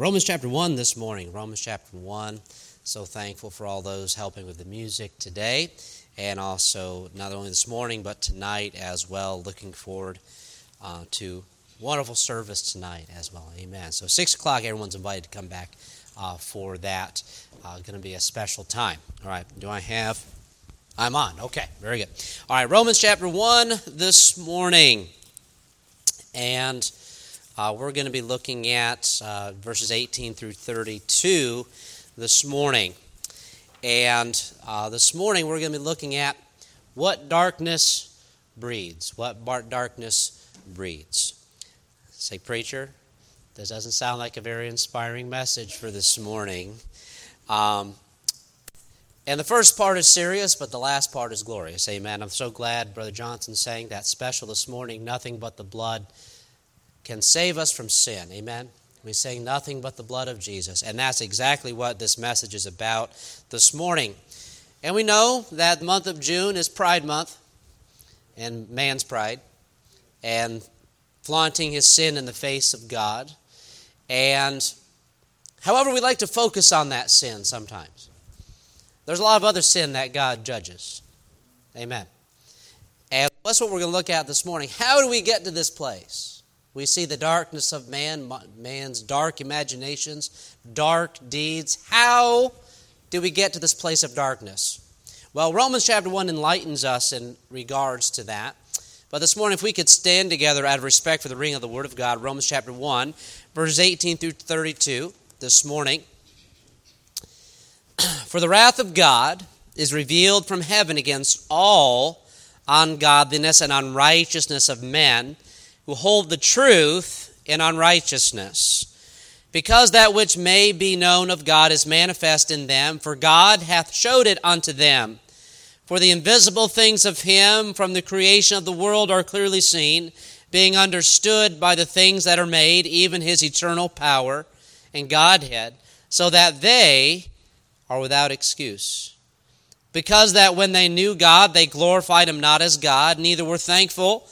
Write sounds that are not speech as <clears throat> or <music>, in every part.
Romans chapter 1 this morning. Romans chapter 1. So thankful for all those helping with the music today, and also not only this morning, but tonight as well. Looking forward uh, to wonderful service tonight as well. Amen. So, 6 o'clock, everyone's invited to come back uh, for that. Uh, going to be a special time. All right, do I have? I'm on. Okay, very good. All right, Romans chapter 1 this morning. And uh, we're going to be looking at uh, verses 18 through 32 this morning. And uh, this morning we're going to be looking at what darkness breeds. What darkness breeds. Say, preacher, this doesn't sound like a very inspiring message for this morning. Um, and the first part is serious, but the last part is glorious. Amen. I'm so glad Brother Johnson sang that special this morning. Nothing but the blood can save us from sin. Amen. We sing nothing but the blood of Jesus. And that's exactly what this message is about this morning. And we know that the month of June is Pride Month and man's pride and flaunting his sin in the face of God. And however, we like to focus on that sin sometimes. There's a lot of other sin that God judges. Amen. And that's what we're going to look at this morning. How do we get to this place? We see the darkness of man, man's dark imaginations, dark deeds. How do we get to this place of darkness? Well, Romans chapter 1 enlightens us in regards to that. But this morning, if we could stand together out of respect for the reading of the Word of God, Romans chapter 1, verses 18 through 32, this morning. <clears throat> For the wrath of God is revealed from heaven against all ungodliness and unrighteousness of men who hold the truth in unrighteousness. Because that which may be known of God is manifest in them, for God hath showed it unto them. For the invisible things of Him from the creation of the world are clearly seen, being understood by the things that are made, even His eternal power and Godhead, so that they are without excuse. Because that when they knew God, they glorified Him not as God, neither were thankful,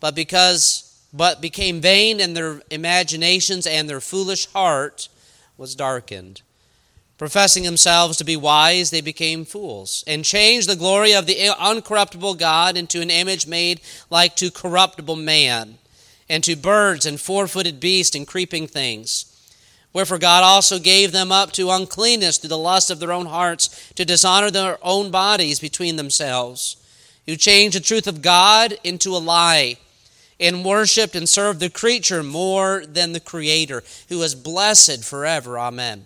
but because but became vain in their imaginations, and their foolish heart was darkened. Professing themselves to be wise, they became fools, and changed the glory of the uncorruptible God into an image made like to corruptible man, and to birds and four footed beasts and creeping things. Wherefore God also gave them up to uncleanness through the lust of their own hearts, to dishonor their own bodies between themselves, who changed the truth of God into a lie and worshiped and served the creature more than the Creator, who is blessed forever. Amen.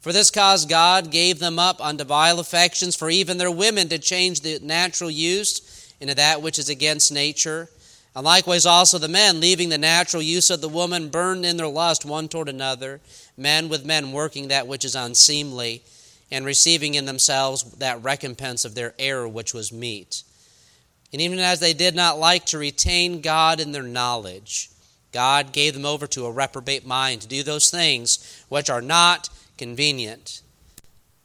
For this cause God gave them up unto vile affections, for even their women to change the natural use into that which is against nature. And likewise also the men, leaving the natural use of the woman, burned in their lust one toward another, men with men working that which is unseemly, and receiving in themselves that recompense of their error which was meet. And even as they did not like to retain God in their knowledge, God gave them over to a reprobate mind to do those things which are not convenient,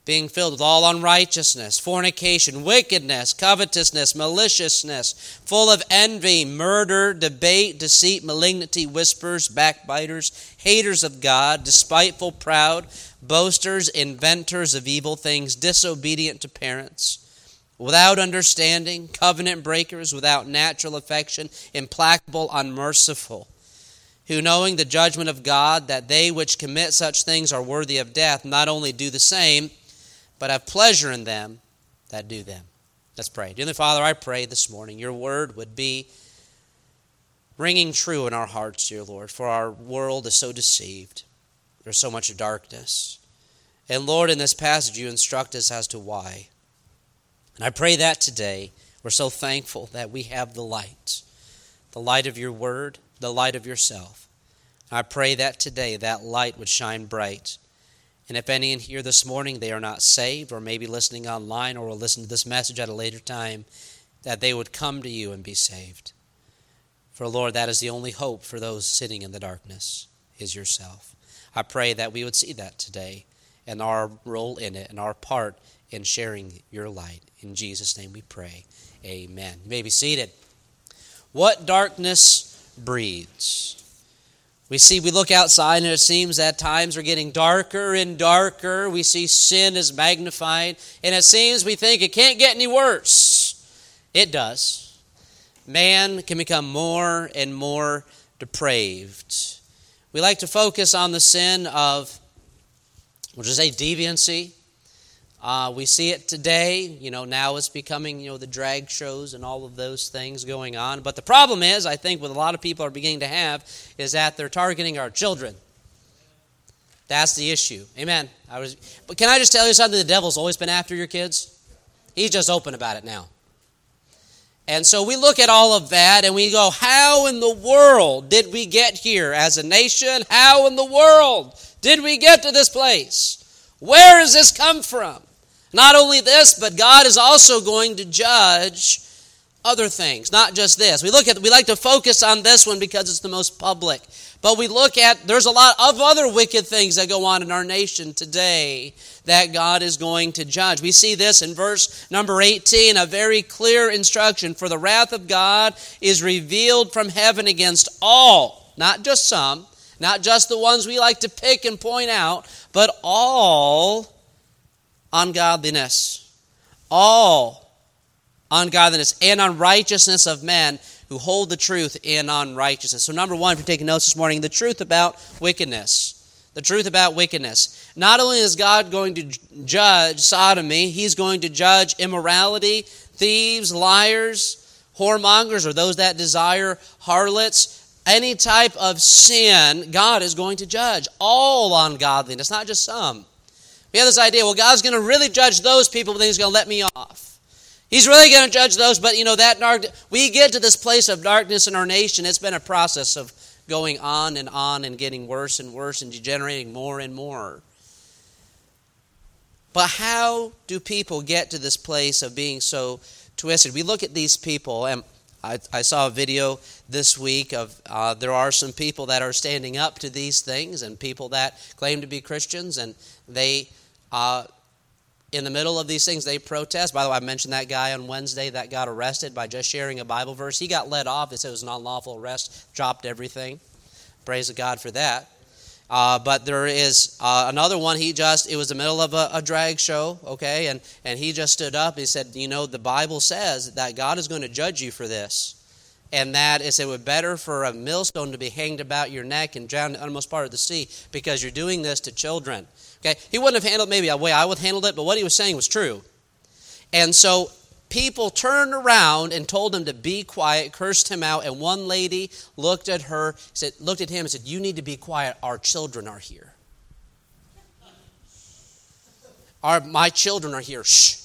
being filled with all unrighteousness, fornication, wickedness, covetousness, maliciousness, full of envy, murder, debate, deceit, malignity, whispers, backbiters, haters of God, despiteful, proud, boasters, inventors of evil things, disobedient to parents without understanding, covenant breakers, without natural affection, implacable, unmerciful, who knowing the judgment of God, that they which commit such things are worthy of death, not only do the same, but have pleasure in them that do them. Let's pray. Dear Father, I pray this morning your word would be ringing true in our hearts, dear Lord, for our world is so deceived. There's so much darkness. And Lord, in this passage, you instruct us as to why. And I pray that today we're so thankful that we have the light, the light of your word, the light of yourself. I pray that today that light would shine bright. And if any in here this morning they are not saved, or maybe listening online, or will listen to this message at a later time, that they would come to you and be saved. For Lord, that is the only hope for those sitting in the darkness, is yourself. I pray that we would see that today and our role in it and our part in sharing your light. In Jesus' name we pray. Amen. You may be seated. What darkness breeds? We see, we look outside and it seems that times are getting darker and darker. We see sin is magnified, and it seems we think it can't get any worse. It does. Man can become more and more depraved. We like to focus on the sin of, we'll a deviancy. Uh, we see it today. You know, now it's becoming, you know, the drag shows and all of those things going on. But the problem is, I think, what a lot of people are beginning to have is that they're targeting our children. That's the issue. Amen. I was, but can I just tell you something? The devil's always been after your kids. He's just open about it now. And so we look at all of that and we go, how in the world did we get here as a nation? How in the world did we get to this place? Where has this come from? Not only this, but God is also going to judge other things, not just this. We look at we like to focus on this one because it's the most public. But we look at there's a lot of other wicked things that go on in our nation today that God is going to judge. We see this in verse number 18, a very clear instruction for the wrath of God is revealed from heaven against all, not just some, not just the ones we like to pick and point out, but all ungodliness. All ungodliness and unrighteousness of men who hold the truth in unrighteousness. So, number one, if you're taking notes this morning, the truth about wickedness. The truth about wickedness. Not only is God going to judge sodomy, He's going to judge immorality, thieves, liars, whoremongers, or those that desire harlots. Any type of sin, God is going to judge. All ungodliness, not just some. We have this idea, well, God's going to really judge those people, but then He's going to let me off. He's really going to judge those, but you know, that dark, we get to this place of darkness in our nation. It's been a process of going on and on and getting worse and worse and degenerating more and more. But how do people get to this place of being so twisted? We look at these people, and I, I saw a video this week of uh, there are some people that are standing up to these things and people that claim to be Christians, and they uh, in the middle of these things, they protest. By the way, I mentioned that guy on Wednesday that got arrested by just sharing a Bible verse. He got let off. They said it was an unlawful arrest, dropped everything. Praise God for that. Uh, but there is uh, another one. He just, it was the middle of a, a, drag show, okay? And, and he just stood up. He said, You know, the Bible says that God is going to judge you for this. And that is, it would better for a millstone to be hanged about your neck and drowned in the uttermost part of the sea because you're doing this to children. Okay? He wouldn't have handled maybe a way I would have handled it, but what he was saying was true. And so people turned around and told him to be quiet, cursed him out, and one lady looked at her, said, looked at him and said, You need to be quiet. Our children are here. Our, my children are here. Shh.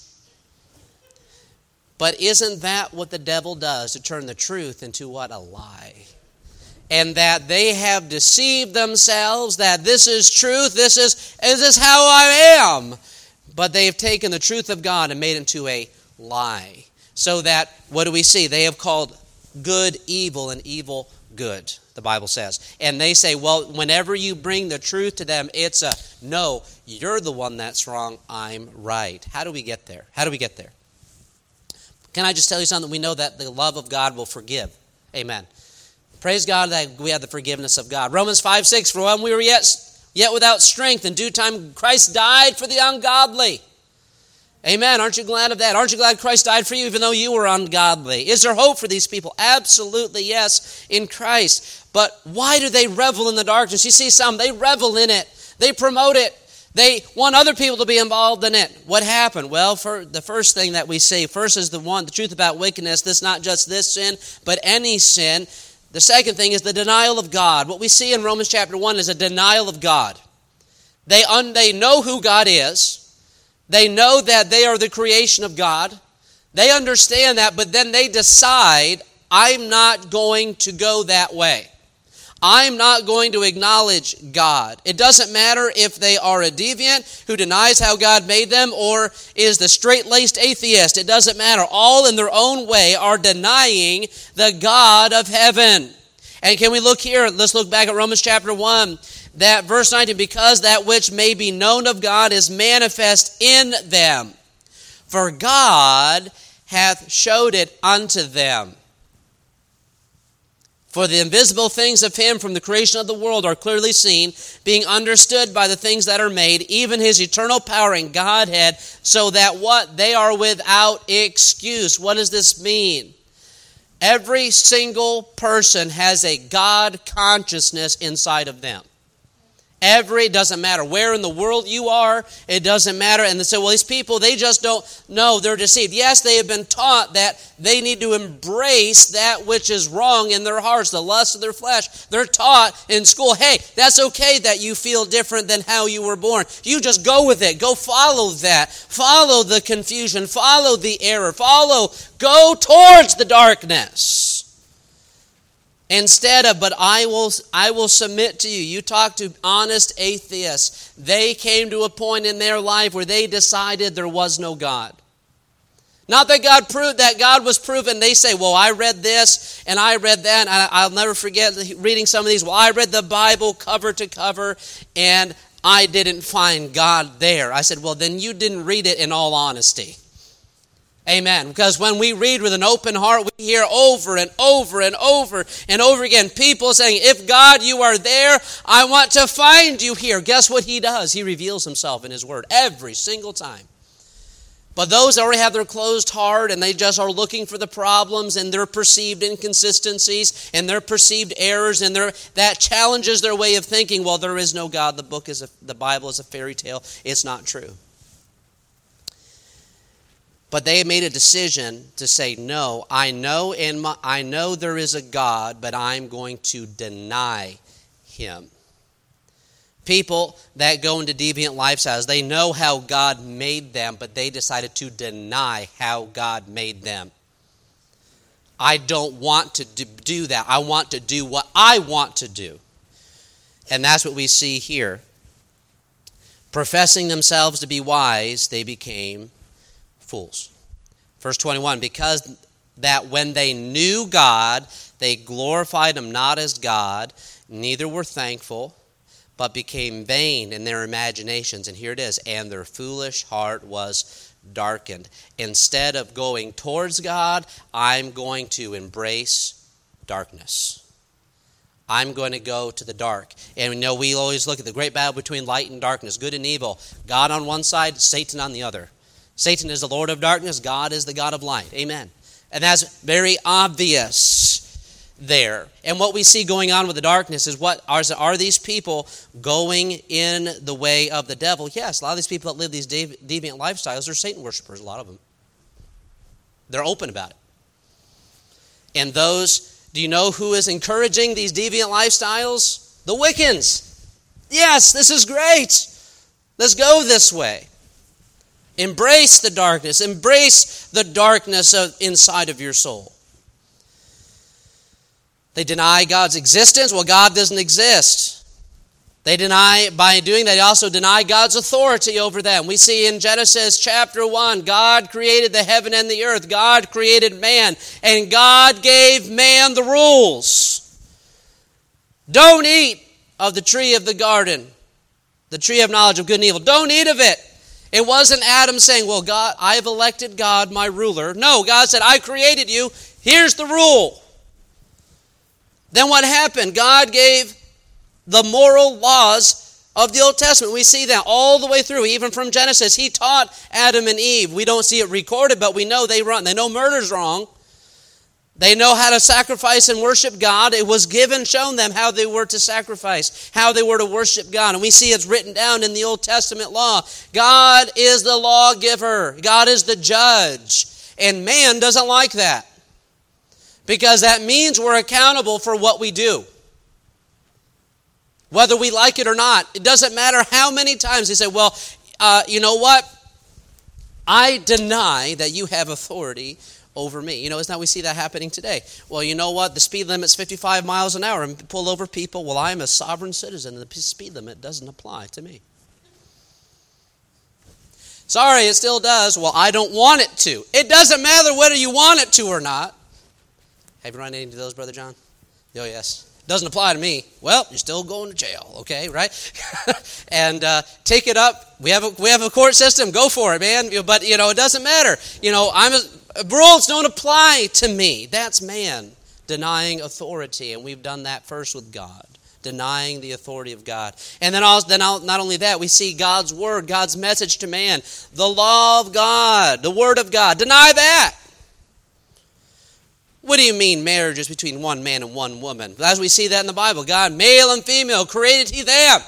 But isn't that what the devil does to turn the truth into what? A lie and that they have deceived themselves that this is truth, this is, this is how I am. But they have taken the truth of God and made it into a lie. So that, what do we see? They have called good evil and evil good, the Bible says. And they say, well, whenever you bring the truth to them, it's a no, you're the one that's wrong, I'm right. How do we get there? How do we get there? Can I just tell you something? We know that the love of God will forgive. Amen. Praise God that we have the forgiveness of God. Romans 5 6, for when we were yet, yet without strength, in due time Christ died for the ungodly. Amen. Aren't you glad of that? Aren't you glad Christ died for you even though you were ungodly? Is there hope for these people? Absolutely, yes, in Christ. But why do they revel in the darkness? You see some, they revel in it, they promote it. They want other people to be involved in it. What happened? Well, for the first thing that we see, first is the one, the truth about wickedness. This not just this sin, but any sin. The second thing is the denial of God. What we see in Romans chapter 1 is a denial of God. They, un, they know who God is, they know that they are the creation of God. They understand that, but then they decide, I'm not going to go that way. I'm not going to acknowledge God. It doesn't matter if they are a deviant who denies how God made them or is the straight laced atheist. It doesn't matter. All in their own way are denying the God of heaven. And can we look here? Let's look back at Romans chapter 1. That verse 19, because that which may be known of God is manifest in them. For God hath showed it unto them. For the invisible things of him from the creation of the world are clearly seen, being understood by the things that are made, even his eternal power and Godhead, so that what? They are without excuse. What does this mean? Every single person has a God consciousness inside of them. Every, it doesn't matter where in the world you are, it doesn't matter. And they say, well, these people, they just don't know, they're deceived. Yes, they have been taught that they need to embrace that which is wrong in their hearts, the lust of their flesh. They're taught in school, hey, that's okay that you feel different than how you were born. You just go with it. Go follow that. Follow the confusion. Follow the error. Follow, go towards the darkness. Instead of, but I will, I will submit to you. You talk to honest atheists. They came to a point in their life where they decided there was no God. Not that God proved that God was proven. They say, well, I read this and I read that. And I'll never forget reading some of these. Well, I read the Bible cover to cover and I didn't find God there. I said, well, then you didn't read it in all honesty. Amen. Because when we read with an open heart, we hear over and over and over and over again people saying, If God, you are there, I want to find you here. Guess what He does? He reveals Himself in His Word every single time. But those that already have their closed heart and they just are looking for the problems and their perceived inconsistencies and their perceived errors and their, that challenges their way of thinking, well, there is no God. The book is a, the Bible is a fairy tale. It's not true. But they made a decision to say, no, I know, in my, I know there is a God, but I'm going to deny him. People that go into deviant lifestyles, they know how God made them, but they decided to deny how God made them. I don't want to do that. I want to do what I want to do. And that's what we see here. Professing themselves to be wise, they became fools. Verse 21 Because that when they knew God, they glorified him not as God, neither were thankful, but became vain in their imaginations. And here it is, and their foolish heart was darkened. Instead of going towards God, I'm going to embrace darkness. I'm going to go to the dark. And we know we always look at the great battle between light and darkness, good and evil. God on one side, Satan on the other. Satan is the Lord of darkness, God is the God of light. Amen. And that's very obvious there. And what we see going on with the darkness is what are, are these people going in the way of the devil? Yes, a lot of these people that live these deviant lifestyles are Satan worshippers, a lot of them. They're open about it. And those, do you know who is encouraging these deviant lifestyles? The Wiccans. Yes, this is great. Let's go this way. Embrace the darkness. Embrace the darkness of, inside of your soul. They deny God's existence. Well, God doesn't exist. They deny, by doing that, they also deny God's authority over them. We see in Genesis chapter 1, God created the heaven and the earth. God created man, and God gave man the rules. Don't eat of the tree of the garden, the tree of knowledge of good and evil. Don't eat of it. It wasn't Adam saying, Well, God, I've elected God my ruler. No, God said, I created you. Here's the rule. Then what happened? God gave the moral laws of the Old Testament. We see that all the way through, even from Genesis. He taught Adam and Eve. We don't see it recorded, but we know they run. They know murder's wrong. They know how to sacrifice and worship God. It was given, shown them how they were to sacrifice, how they were to worship God. And we see it's written down in the Old Testament law. God is the lawgiver, God is the judge. And man doesn't like that because that means we're accountable for what we do. Whether we like it or not, it doesn't matter how many times they say, Well, uh, you know what? I deny that you have authority over me. You know, it's not we see that happening today. Well, you know what? The speed limit's 55 miles an hour and pull over people. Well, I'm a sovereign citizen and the speed limit doesn't apply to me. Sorry, it still does. Well, I don't want it to. It doesn't matter whether you want it to or not. Have you run into those, Brother John? Oh, yes. Doesn't apply to me. Well, you're still going to jail, okay, right? <laughs> and uh, take it up. We have a we have a court system. Go for it, man. But you know, it doesn't matter. You know, I'm a, rules don't apply to me. That's man denying authority, and we've done that first with God denying the authority of God. And then, also, then not only that, we see God's word, God's message to man, the law of God, the word of God. Deny that. What do you mean marriage is between one man and one woman? As we see that in the Bible, God, male and female, created he them.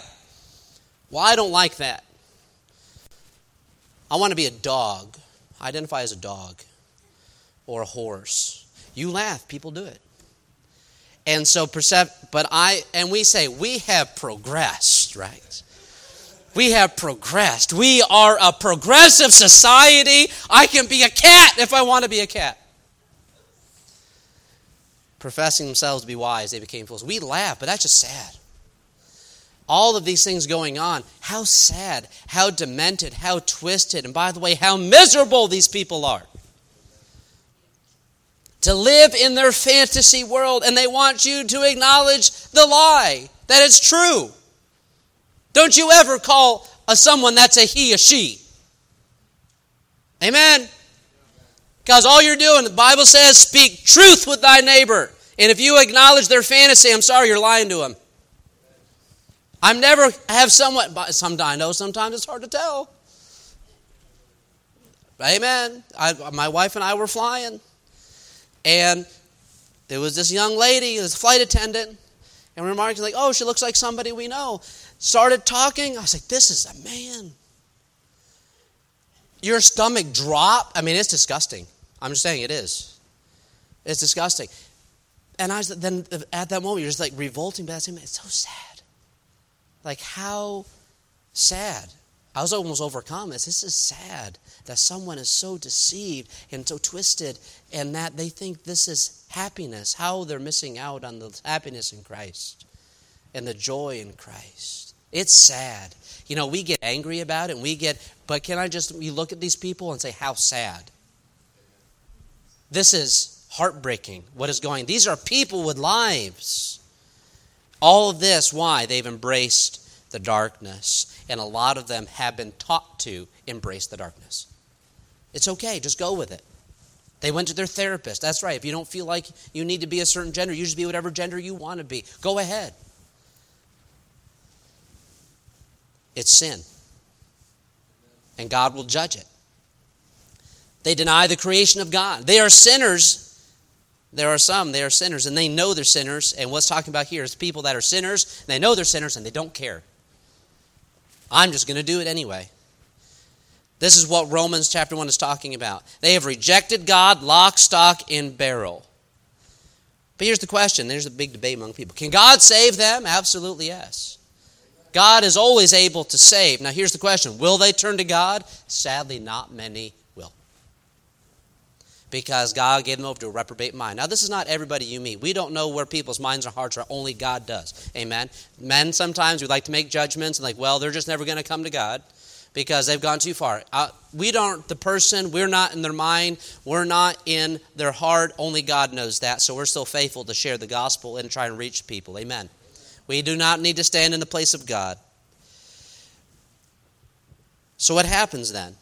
Well, I don't like that. I want to be a dog. I identify as a dog or a horse. You laugh, people do it. And so but I and we say we have progressed, right? We have progressed. We are a progressive society. I can be a cat if I want to be a cat. Professing themselves to be wise, they became fools. We laugh, but that's just sad. All of these things going on. How sad, how demented, how twisted, and by the way, how miserable these people are to live in their fantasy world, and they want you to acknowledge the lie that it's true. Don't you ever call a someone that's a he a she. Amen. Because all you're doing, the Bible says, speak truth with thy neighbor. And if you acknowledge their fantasy, I'm sorry, you're lying to them. I'm never have someone. Sometimes I know sometimes it's hard to tell. Amen. I, my wife and I were flying, and there was this young lady, this flight attendant, and we remarked like, "Oh, she looks like somebody we know." Started talking. I was like, "This is a man." Your stomach drop. I mean, it's disgusting. I'm just saying it is. It's disgusting. And I was, then at that moment, you're just like revolting, but it's so sad. Like how sad. I was almost overcome. This is sad that someone is so deceived and so twisted and that they think this is happiness, how they're missing out on the happiness in Christ and the joy in Christ. It's sad. You know, we get angry about it and we get, but can I just, you look at these people and say, how sad? This is heartbreaking what is going. These are people with lives. All of this, why? They've embraced the darkness. And a lot of them have been taught to embrace the darkness. It's okay, just go with it. They went to their therapist. That's right. If you don't feel like you need to be a certain gender, you just be whatever gender you want to be. Go ahead. It's sin. And God will judge it. They deny the creation of God. They are sinners there are some, they are sinners, and they know they're sinners. And what's talking about here is people that are sinners, they know they're sinners, and they don't care. I'm just going to do it anyway. This is what Romans chapter 1 is talking about. They have rejected God, lock, stock, and barrel. But here's the question there's a big debate among people. Can God save them? Absolutely yes. God is always able to save. Now, here's the question Will they turn to God? Sadly, not many will. because God gave them over to a reprobate mind. Now, this is not everybody you meet. We don't know where people's minds and hearts are. Only God does. Amen. Men sometimes we like to make judgments and like, well, they're just never going to come to God because they've gone too far. Uh, we don't. The person. We're not in their mind. We're not in their heart. Only God knows that. So we're still faithful to share the gospel and try and reach people. Amen. We do not need to stand in the place of God. So what happens then?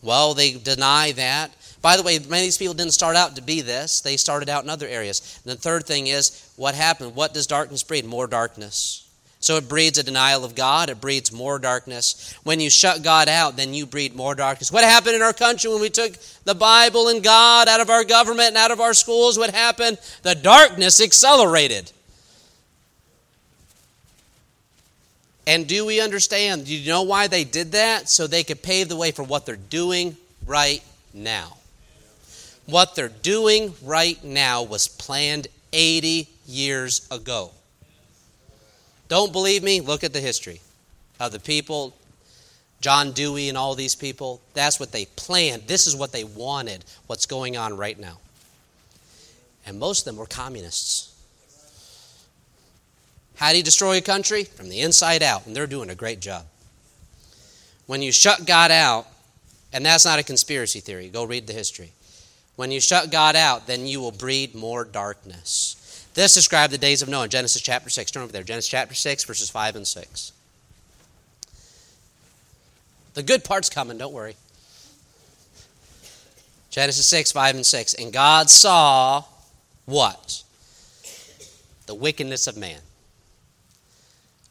Well, they deny that. By the way, many of these people didn't start out to be this. They started out in other areas. And the third thing is, what happened? What does darkness breed? More darkness. So it breeds a denial of God. It breeds more darkness. When you shut God out, then you breed more darkness. What happened in our country when we took the Bible and God out of our government and out of our schools? What happened? The darkness accelerated. And do we understand? Do you know why they did that? So they could pave the way for what they're doing right now. What they're doing right now was planned 80 years ago. Don't believe me? Look at the history of the people, John Dewey and all these people. That's what they planned. This is what they wanted, what's going on right now. And most of them were communists. How do you destroy a country? From the inside out, and they're doing a great job. When you shut God out, and that's not a conspiracy theory, go read the history. When you shut God out, then you will breed more darkness. This described the days of Noah, Genesis chapter 6. Turn over there, Genesis chapter 6, verses 5 and 6. The good part's coming, don't worry. Genesis 6, 5 and 6. And God saw what? the wickedness of man.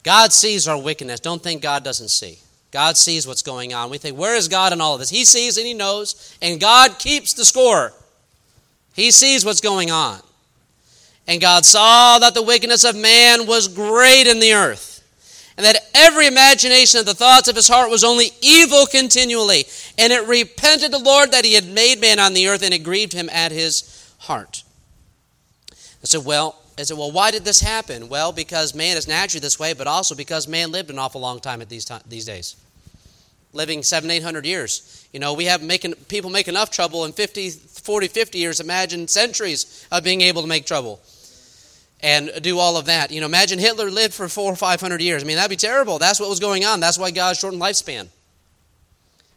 God sees our wickedness. Don't think God doesn't see. God sees what's going on. We think, where is God in all of this? He sees and He knows, and God keeps the score. He sees what's going on. And God saw that the wickedness of man was great in the earth, and that every imagination of the thoughts of his heart was only evil continually. And it repented the Lord that he had made man on the earth, and it grieved him at his heart. I said, Well, I said, well, why did this happen? Well, because man is naturally this way, but also because man lived an awful long time at these, time, these days. Living seven, eight hundred years. You know, we have making, people make enough trouble in 50, 40, 50 years. Imagine centuries of being able to make trouble and do all of that. You know, imagine Hitler lived for four or five hundred years. I mean, that'd be terrible. That's what was going on. That's why God shortened lifespan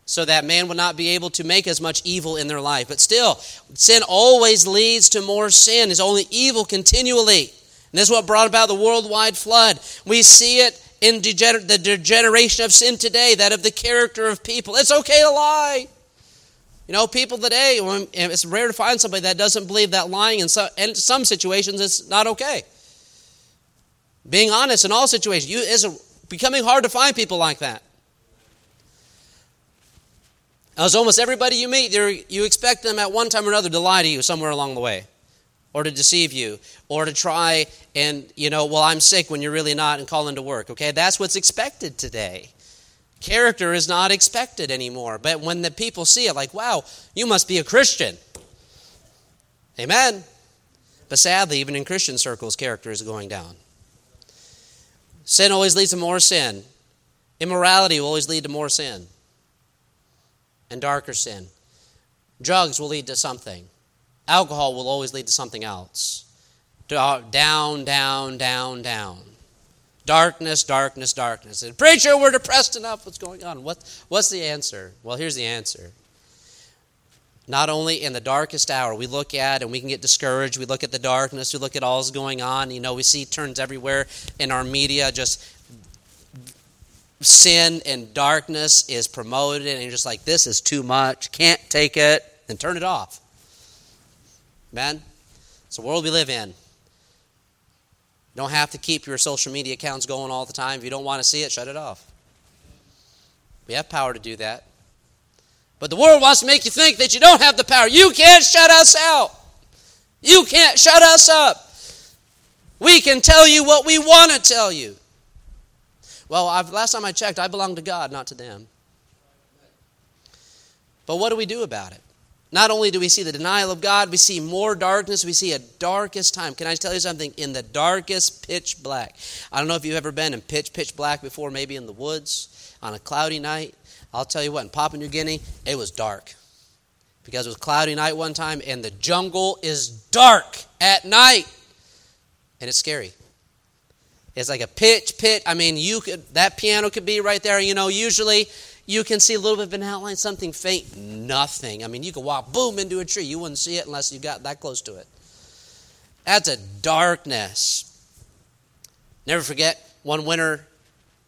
so that man would not be able to make as much evil in their life. But still, sin always leads to more sin. It's only evil continually. And this is what brought about the worldwide flood. We see it in degener- the degeneration of sin today, that of the character of people. It's okay to lie. You know, people today, it's rare to find somebody that doesn't believe that lying in some, in some situations is not okay. Being honest in all situations you, is becoming hard to find people like that. As almost everybody you meet, you expect them at one time or another to lie to you somewhere along the way, or to deceive you, or to try and, you know, well, I'm sick when you're really not and call into work. Okay, that's what's expected today. Character is not expected anymore. But when the people see it, like, wow, you must be a Christian. Amen. But sadly, even in Christian circles, character is going down. Sin always leads to more sin. Immorality will always lead to more sin and darker sin. Drugs will lead to something. Alcohol will always lead to something else. Down, down, down, down. Darkness, darkness, darkness. And preacher, we're depressed enough. What's going on? What, what's the answer? Well, here's the answer. Not only in the darkest hour, we look at and we can get discouraged. We look at the darkness. We look at all's going on. You know, we see turns everywhere in our media, just sin and darkness is promoted, and you're just like, this is too much, can't take it, then turn it off. Amen? It's the world we live in. You don't have to keep your social media accounts going all the time. If you don't want to see it, shut it off. We have power to do that. But the world wants to make you think that you don't have the power. You can't shut us out. You can't shut us up. We can tell you what we want to tell you. Well, I've, last time I checked, I belong to God, not to them. But what do we do about it? Not only do we see the denial of God, we see more darkness, we see a darkest time. Can I tell you something? In the darkest pitch black. I don't know if you've ever been in pitch, pitch black before, maybe in the woods on a cloudy night. I'll tell you what, in Papua New Guinea, it was dark. Because it was cloudy night one time, and the jungle is dark at night. And it's scary. It's like a pitch, pitch. I mean, you could that piano could be right there. You know, usually you can see a little bit of an outline, something faint, nothing. I mean, you could walk boom into a tree. You wouldn't see it unless you got that close to it. That's a darkness. Never forget one winter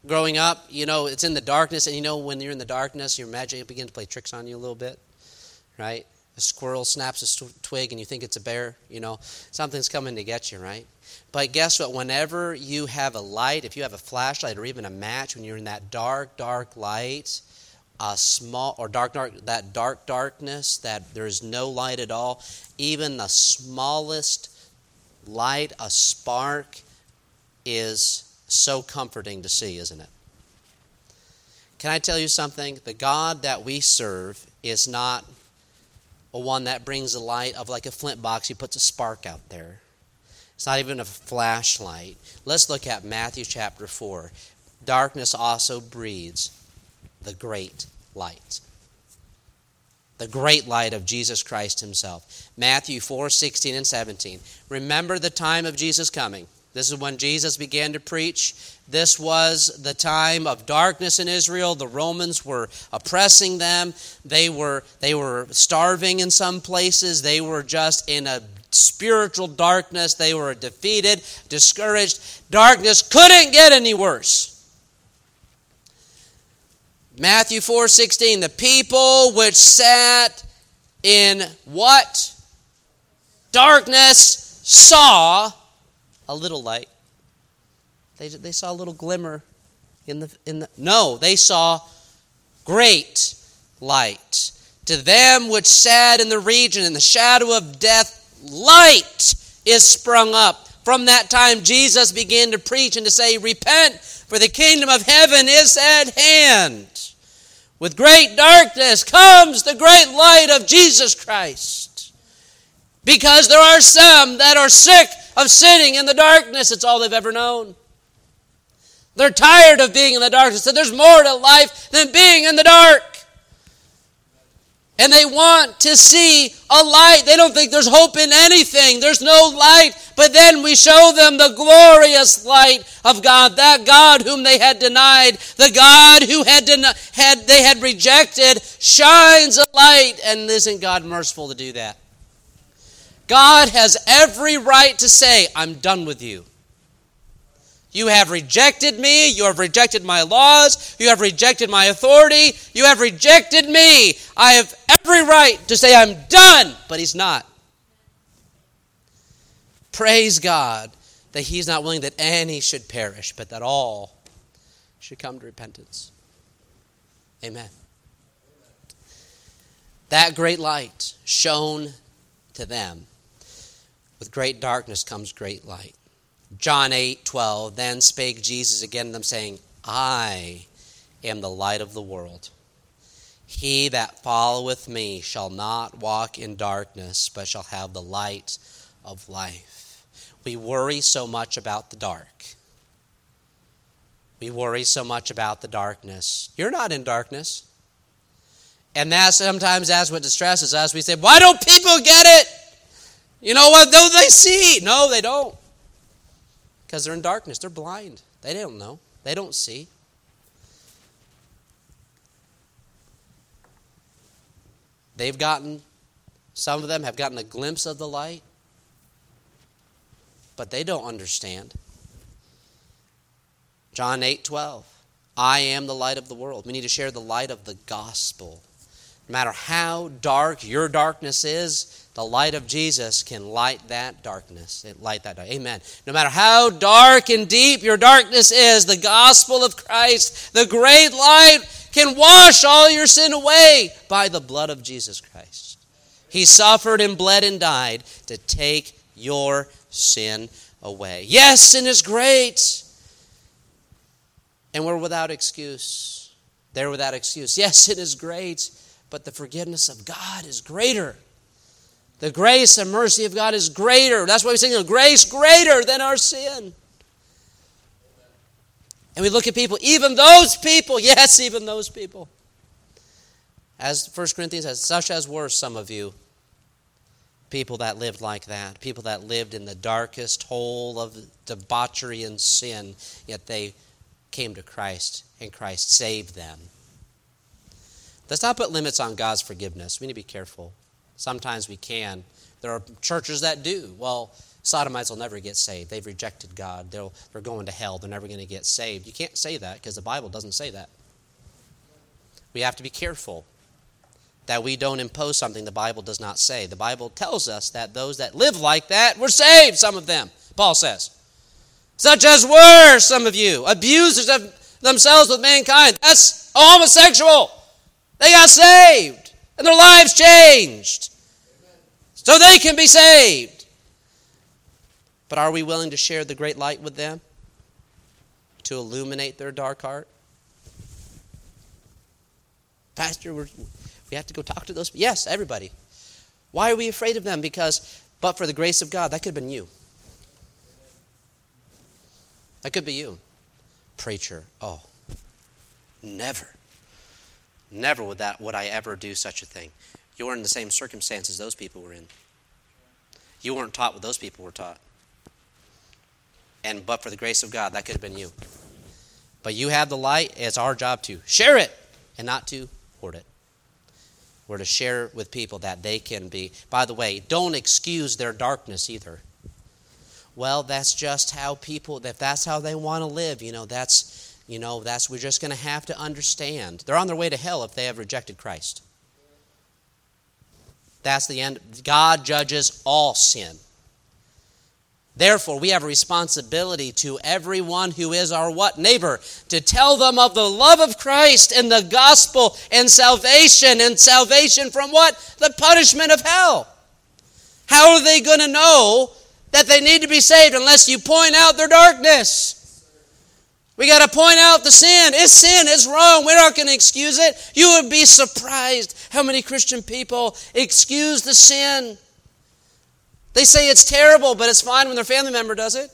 growing up, you know, it's in the darkness, and you know when you're in the darkness, your magic begins to play tricks on you a little bit, right? A squirrel snaps a twig and you think it's a bear, you know, something's coming to get you, right? But guess what? Whenever you have a light, if you have a flashlight or even a match, when you're in that dark, dark light, a small or dark, dark, that dark darkness, that there's no light at all, even the smallest light, a spark, is so comforting to see, isn't it? Can I tell you something? The God that we serve is not a one that brings the light of like a flint box, he puts a spark out there. It's not even a flashlight. Let's look at Matthew chapter 4. Darkness also breeds the great light. The great light of Jesus Christ himself. Matthew 4 16 and 17. Remember the time of Jesus coming. This is when Jesus began to preach. This was the time of darkness in Israel. The Romans were oppressing them. They were, they were starving in some places. They were just in a spiritual darkness. They were defeated, discouraged. Darkness couldn't get any worse. Matthew 4 16, the people which sat in what? Darkness saw a little light. They, they saw a little glimmer in the, in the. No, they saw great light. To them which sat in the region in the shadow of death, light is sprung up. From that time, Jesus began to preach and to say, Repent, for the kingdom of heaven is at hand. With great darkness comes the great light of Jesus Christ. Because there are some that are sick of sitting in the darkness. It's all they've ever known. They're tired of being in the darkness. So there's more to life than being in the dark. And they want to see a light. They don't think there's hope in anything. There's no light. But then we show them the glorious light of God, that God whom they had denied, the God who had, had they had rejected, shines a light. And isn't God merciful to do that? God has every right to say, I'm done with you. You have rejected me. You have rejected my laws. You have rejected my authority. You have rejected me. I have every right to say, I'm done. But he's not. Praise God that he's not willing that any should perish, but that all should come to repentance. Amen. That great light shone to them. With great darkness comes great light. John 8 12. Then spake Jesus again to them, saying, I am the light of the world. He that followeth me shall not walk in darkness, but shall have the light of life. We worry so much about the dark. We worry so much about the darkness. You're not in darkness. And that sometimes that's what distresses us. We say, Why don't people get it? You know what? Don't they see? No, they don't. Because they're in darkness. They're blind. They don't know. They don't see. They've gotten, some of them have gotten a glimpse of the light, but they don't understand. John 8 12. I am the light of the world. We need to share the light of the gospel. No matter how dark your darkness is, the light of Jesus can light that darkness. It light that dark. Amen. No matter how dark and deep your darkness is, the gospel of Christ, the great light, can wash all your sin away by the blood of Jesus Christ. He suffered and bled and died to take your sin away. Yes, sin is great. And we're without excuse. They're without excuse. Yes, sin is great but the forgiveness of God is greater. The grace and mercy of God is greater. That's why we sing a grace greater than our sin. And we look at people, even those people, <laughs> yes, even those people. As 1 Corinthians says, such as were some of you, people that lived like that, people that lived in the darkest hole of debauchery and sin, yet they came to Christ and Christ saved them. Let's not put limits on God's forgiveness. We need to be careful. Sometimes we can. There are churches that do. Well, sodomites will never get saved. They've rejected God. They'll, they're going to hell. They're never going to get saved. You can't say that because the Bible doesn't say that. We have to be careful that we don't impose something the Bible does not say. The Bible tells us that those that live like that were saved, some of them, Paul says. Such as were some of you, abusers of themselves with mankind. That's homosexual. They got saved and their lives changed so they can be saved. But are we willing to share the great light with them to illuminate their dark heart? Pastor, we have to go talk to those. Yes, everybody. Why are we afraid of them? Because, but for the grace of God, that could have been you. That could be you. Preacher, oh, never. Never would that would I ever do such a thing. You weren't in the same circumstances those people were in. You weren't taught what those people were taught. And but for the grace of God, that could have been you. But you have the light, it's our job to share it and not to hoard it. We're to share with people that they can be. By the way, don't excuse their darkness either. Well, that's just how people, if that's how they want to live, you know, that's you know, that's we're just going to have to understand. They're on their way to hell if they have rejected Christ. That's the end. God judges all sin. Therefore, we have a responsibility to everyone who is our what? Neighbor, to tell them of the love of Christ and the gospel and salvation, and salvation from what? The punishment of hell. How are they going to know that they need to be saved unless you point out their darkness? We got to point out the sin. It's sin. It's wrong. We're not going to excuse it. You would be surprised how many Christian people excuse the sin. They say it's terrible, but it's fine when their family member does it.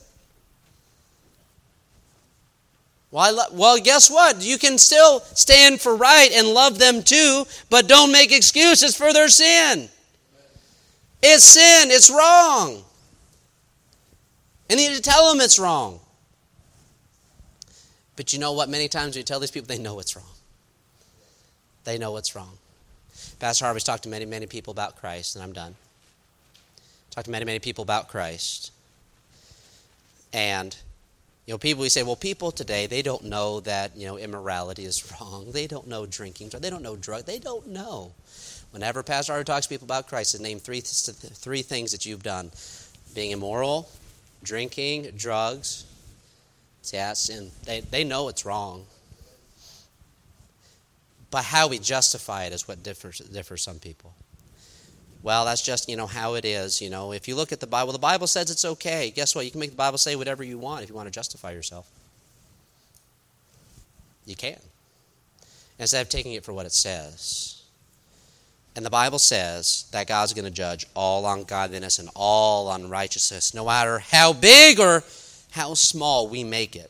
Well, well, guess what? You can still stand for right and love them too, but don't make excuses for their sin. It's sin, it's wrong. And you need to tell them it's wrong. But you know what? Many times we tell these people, they know what's wrong. They know what's wrong. Pastor Harvey's talked to many, many people about Christ, and I'm done. Talked to many, many people about Christ. And, you know, people, we say, well, people today, they don't know that, you know, immorality is wrong. They don't know drinking. They don't know drug. They don't know. Whenever Pastor Harvey talks to people about Christ, name three, three things that you've done being immoral, drinking, drugs. Yeah, sin. They, they know it's wrong. But how we justify it is what differs, differs some people well, that's just, you know, how it is. You know, if you look at the Bible, the Bible says it's okay. Guess what? You can make the Bible say whatever you want if you want to justify yourself. You can. Instead of taking it for what it says. And the Bible says that God's going to judge all ungodliness and all unrighteousness, no matter how big or how small we make it.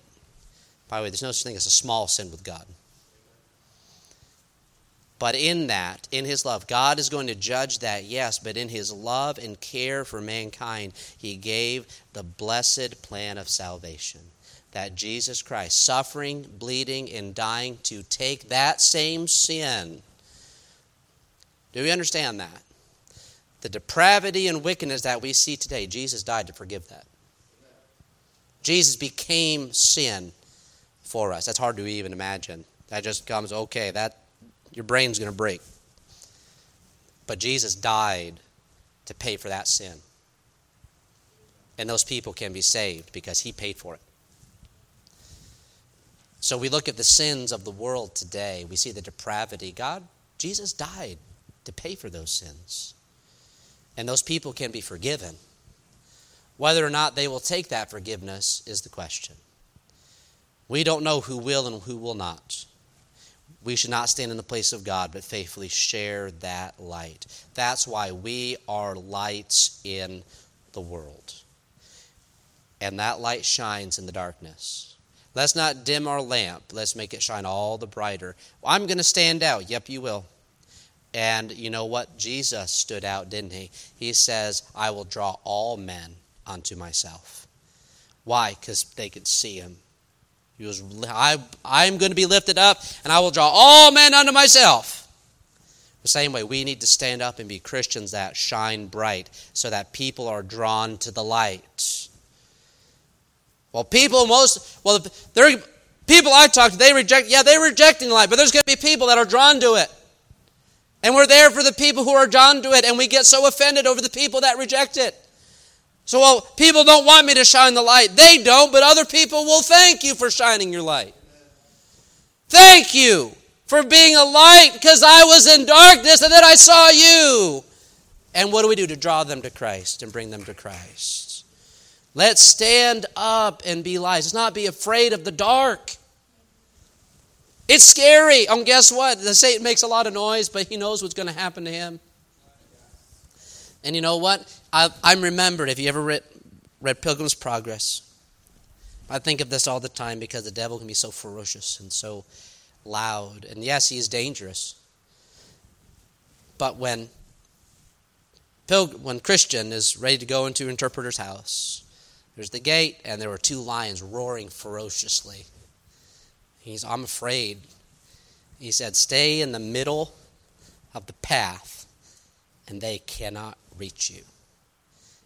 By the way, there's no such thing as a small sin with God. But in that, in His love, God is going to judge that, yes, but in His love and care for mankind, He gave the blessed plan of salvation. That Jesus Christ, suffering, bleeding, and dying to take that same sin. Do we understand that? The depravity and wickedness that we see today, Jesus died to forgive that. Jesus became sin for us. That's hard to even imagine. That just comes, okay, that your brain's going to break. But Jesus died to pay for that sin. And those people can be saved because he paid for it. So we look at the sins of the world today. We see the depravity. God, Jesus died to pay for those sins. And those people can be forgiven. Whether or not they will take that forgiveness is the question. We don't know who will and who will not we should not stand in the place of God, but faithfully share that light. That's why we are lights in the world. And that light shines in the darkness. Let's not dim our lamp. Let's make it shine all the brighter. I'm going to stand out. Yep, you will. And you know what? Jesus stood out, didn't he? He says, I will draw all men unto myself. Why? Because they could see him he was, I, I'm going to be lifted up, and I will draw all men unto myself. The same way, we need to stand up and be Christians that shine bright so that people are drawn to the light. Well, people most, well, there people I talk to, they reject, yeah, they're rejecting the light, but there's going to be people that are drawn to it. And we're there for the people who are drawn to it, and we get so offended over the people that reject it. So, well, people don't want me to shine the light. They don't, but other people will thank you for shining your light. Thank you for being a light because I was in darkness and then I saw you. And what do we do to draw them to Christ and bring them to Christ? Let's stand up and be lights. Let's not be afraid of the dark. It's scary. And guess what? The Satan makes a lot of noise, but he knows what's going to happen to him. And you know what? I, am remembered. Have you ever read, read Pilgrim's Progress? I think of this all the time because the devil can be so ferocious and so loud. And yes, he is dangerous. But when when Christian is ready to go into interpreter's house, there's the gate, and there were two lions roaring ferociously. He's, I'm afraid. He said, Stay in the middle of the path, and they cannot reach you.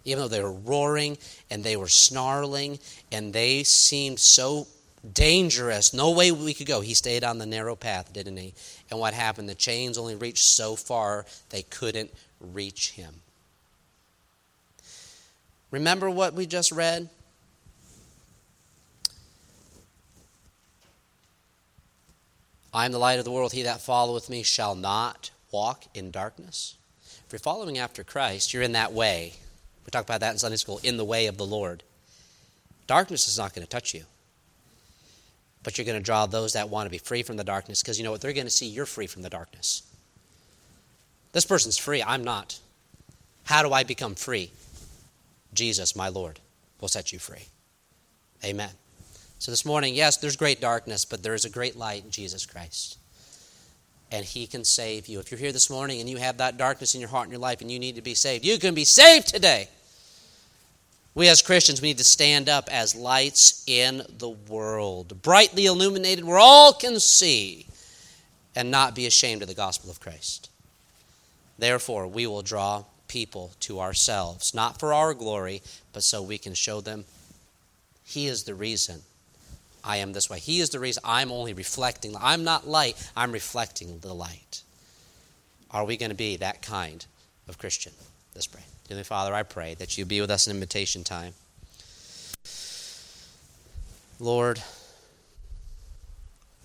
Even though they were roaring and they were snarling and they seemed so dangerous, no way we could go. He stayed on the narrow path, didn't he? And what happened? The chains only reached so far they couldn't reach him. Remember what we just read? I am the light of the world. He that followeth me shall not walk in darkness. If you're following after Christ, you're in that way. We talked about that in Sunday school, in the way of the Lord. Darkness is not going to touch you. But you're going to draw those that want to be free from the darkness because you know what? They're going to see you're free from the darkness. This person's free. I'm not. How do I become free? Jesus, my Lord, will set you free. Amen. So this morning, yes, there's great darkness, but there is a great light in Jesus Christ. And He can save you. If you're here this morning and you have that darkness in your heart and your life and you need to be saved, you can be saved today. We as Christians, we need to stand up as lights in the world, brightly illuminated where all can see, and not be ashamed of the gospel of Christ. Therefore, we will draw people to ourselves, not for our glory, but so we can show them He is the reason I am this way. He is the reason I'm only reflecting. I'm not light, I'm reflecting the light. Are we going to be that kind of Christian? Let's pray. Heavenly Father, I pray that you be with us in invitation time. Lord,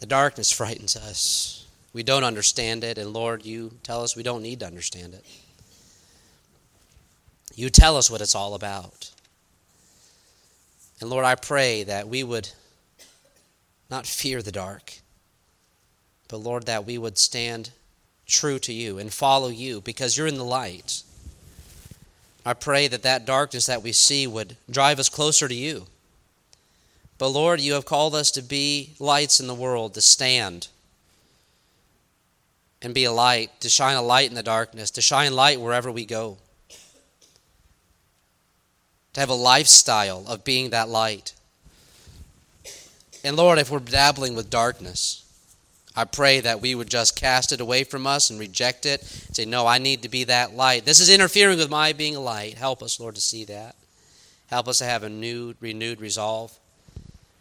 the darkness frightens us. We don't understand it, and Lord, you tell us we don't need to understand it. You tell us what it's all about. And Lord, I pray that we would not fear the dark, but Lord, that we would stand true to you and follow you because you're in the light. I pray that that darkness that we see would drive us closer to you. But Lord, you have called us to be lights in the world, to stand and be a light, to shine a light in the darkness, to shine light wherever we go to have a lifestyle of being that light. And Lord, if we're dabbling with darkness, I pray that we would just cast it away from us and reject it and say, No, I need to be that light. This is interfering with my being a light. Help us, Lord, to see that. Help us to have a new, renewed resolve.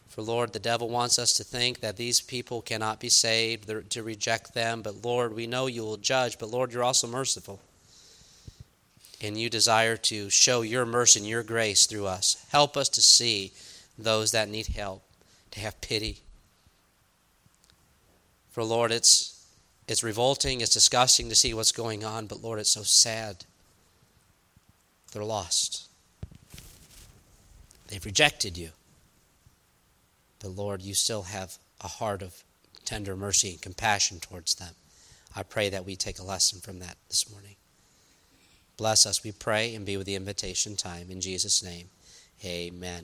For Lord, the devil wants us to think that these people cannot be saved, to reject them. But Lord, we know you will judge. But Lord, you're also merciful and you desire to show your mercy and your grace through us. Help us to see those that need help, to have pity. For Lord, it's it's revolting, it's disgusting to see what's going on, but Lord, it's so sad. They're lost. They've rejected you. But Lord, you still have a heart of tender mercy and compassion towards them. I pray that we take a lesson from that this morning. Bless us, we pray, and be with the invitation time. In Jesus' name, amen.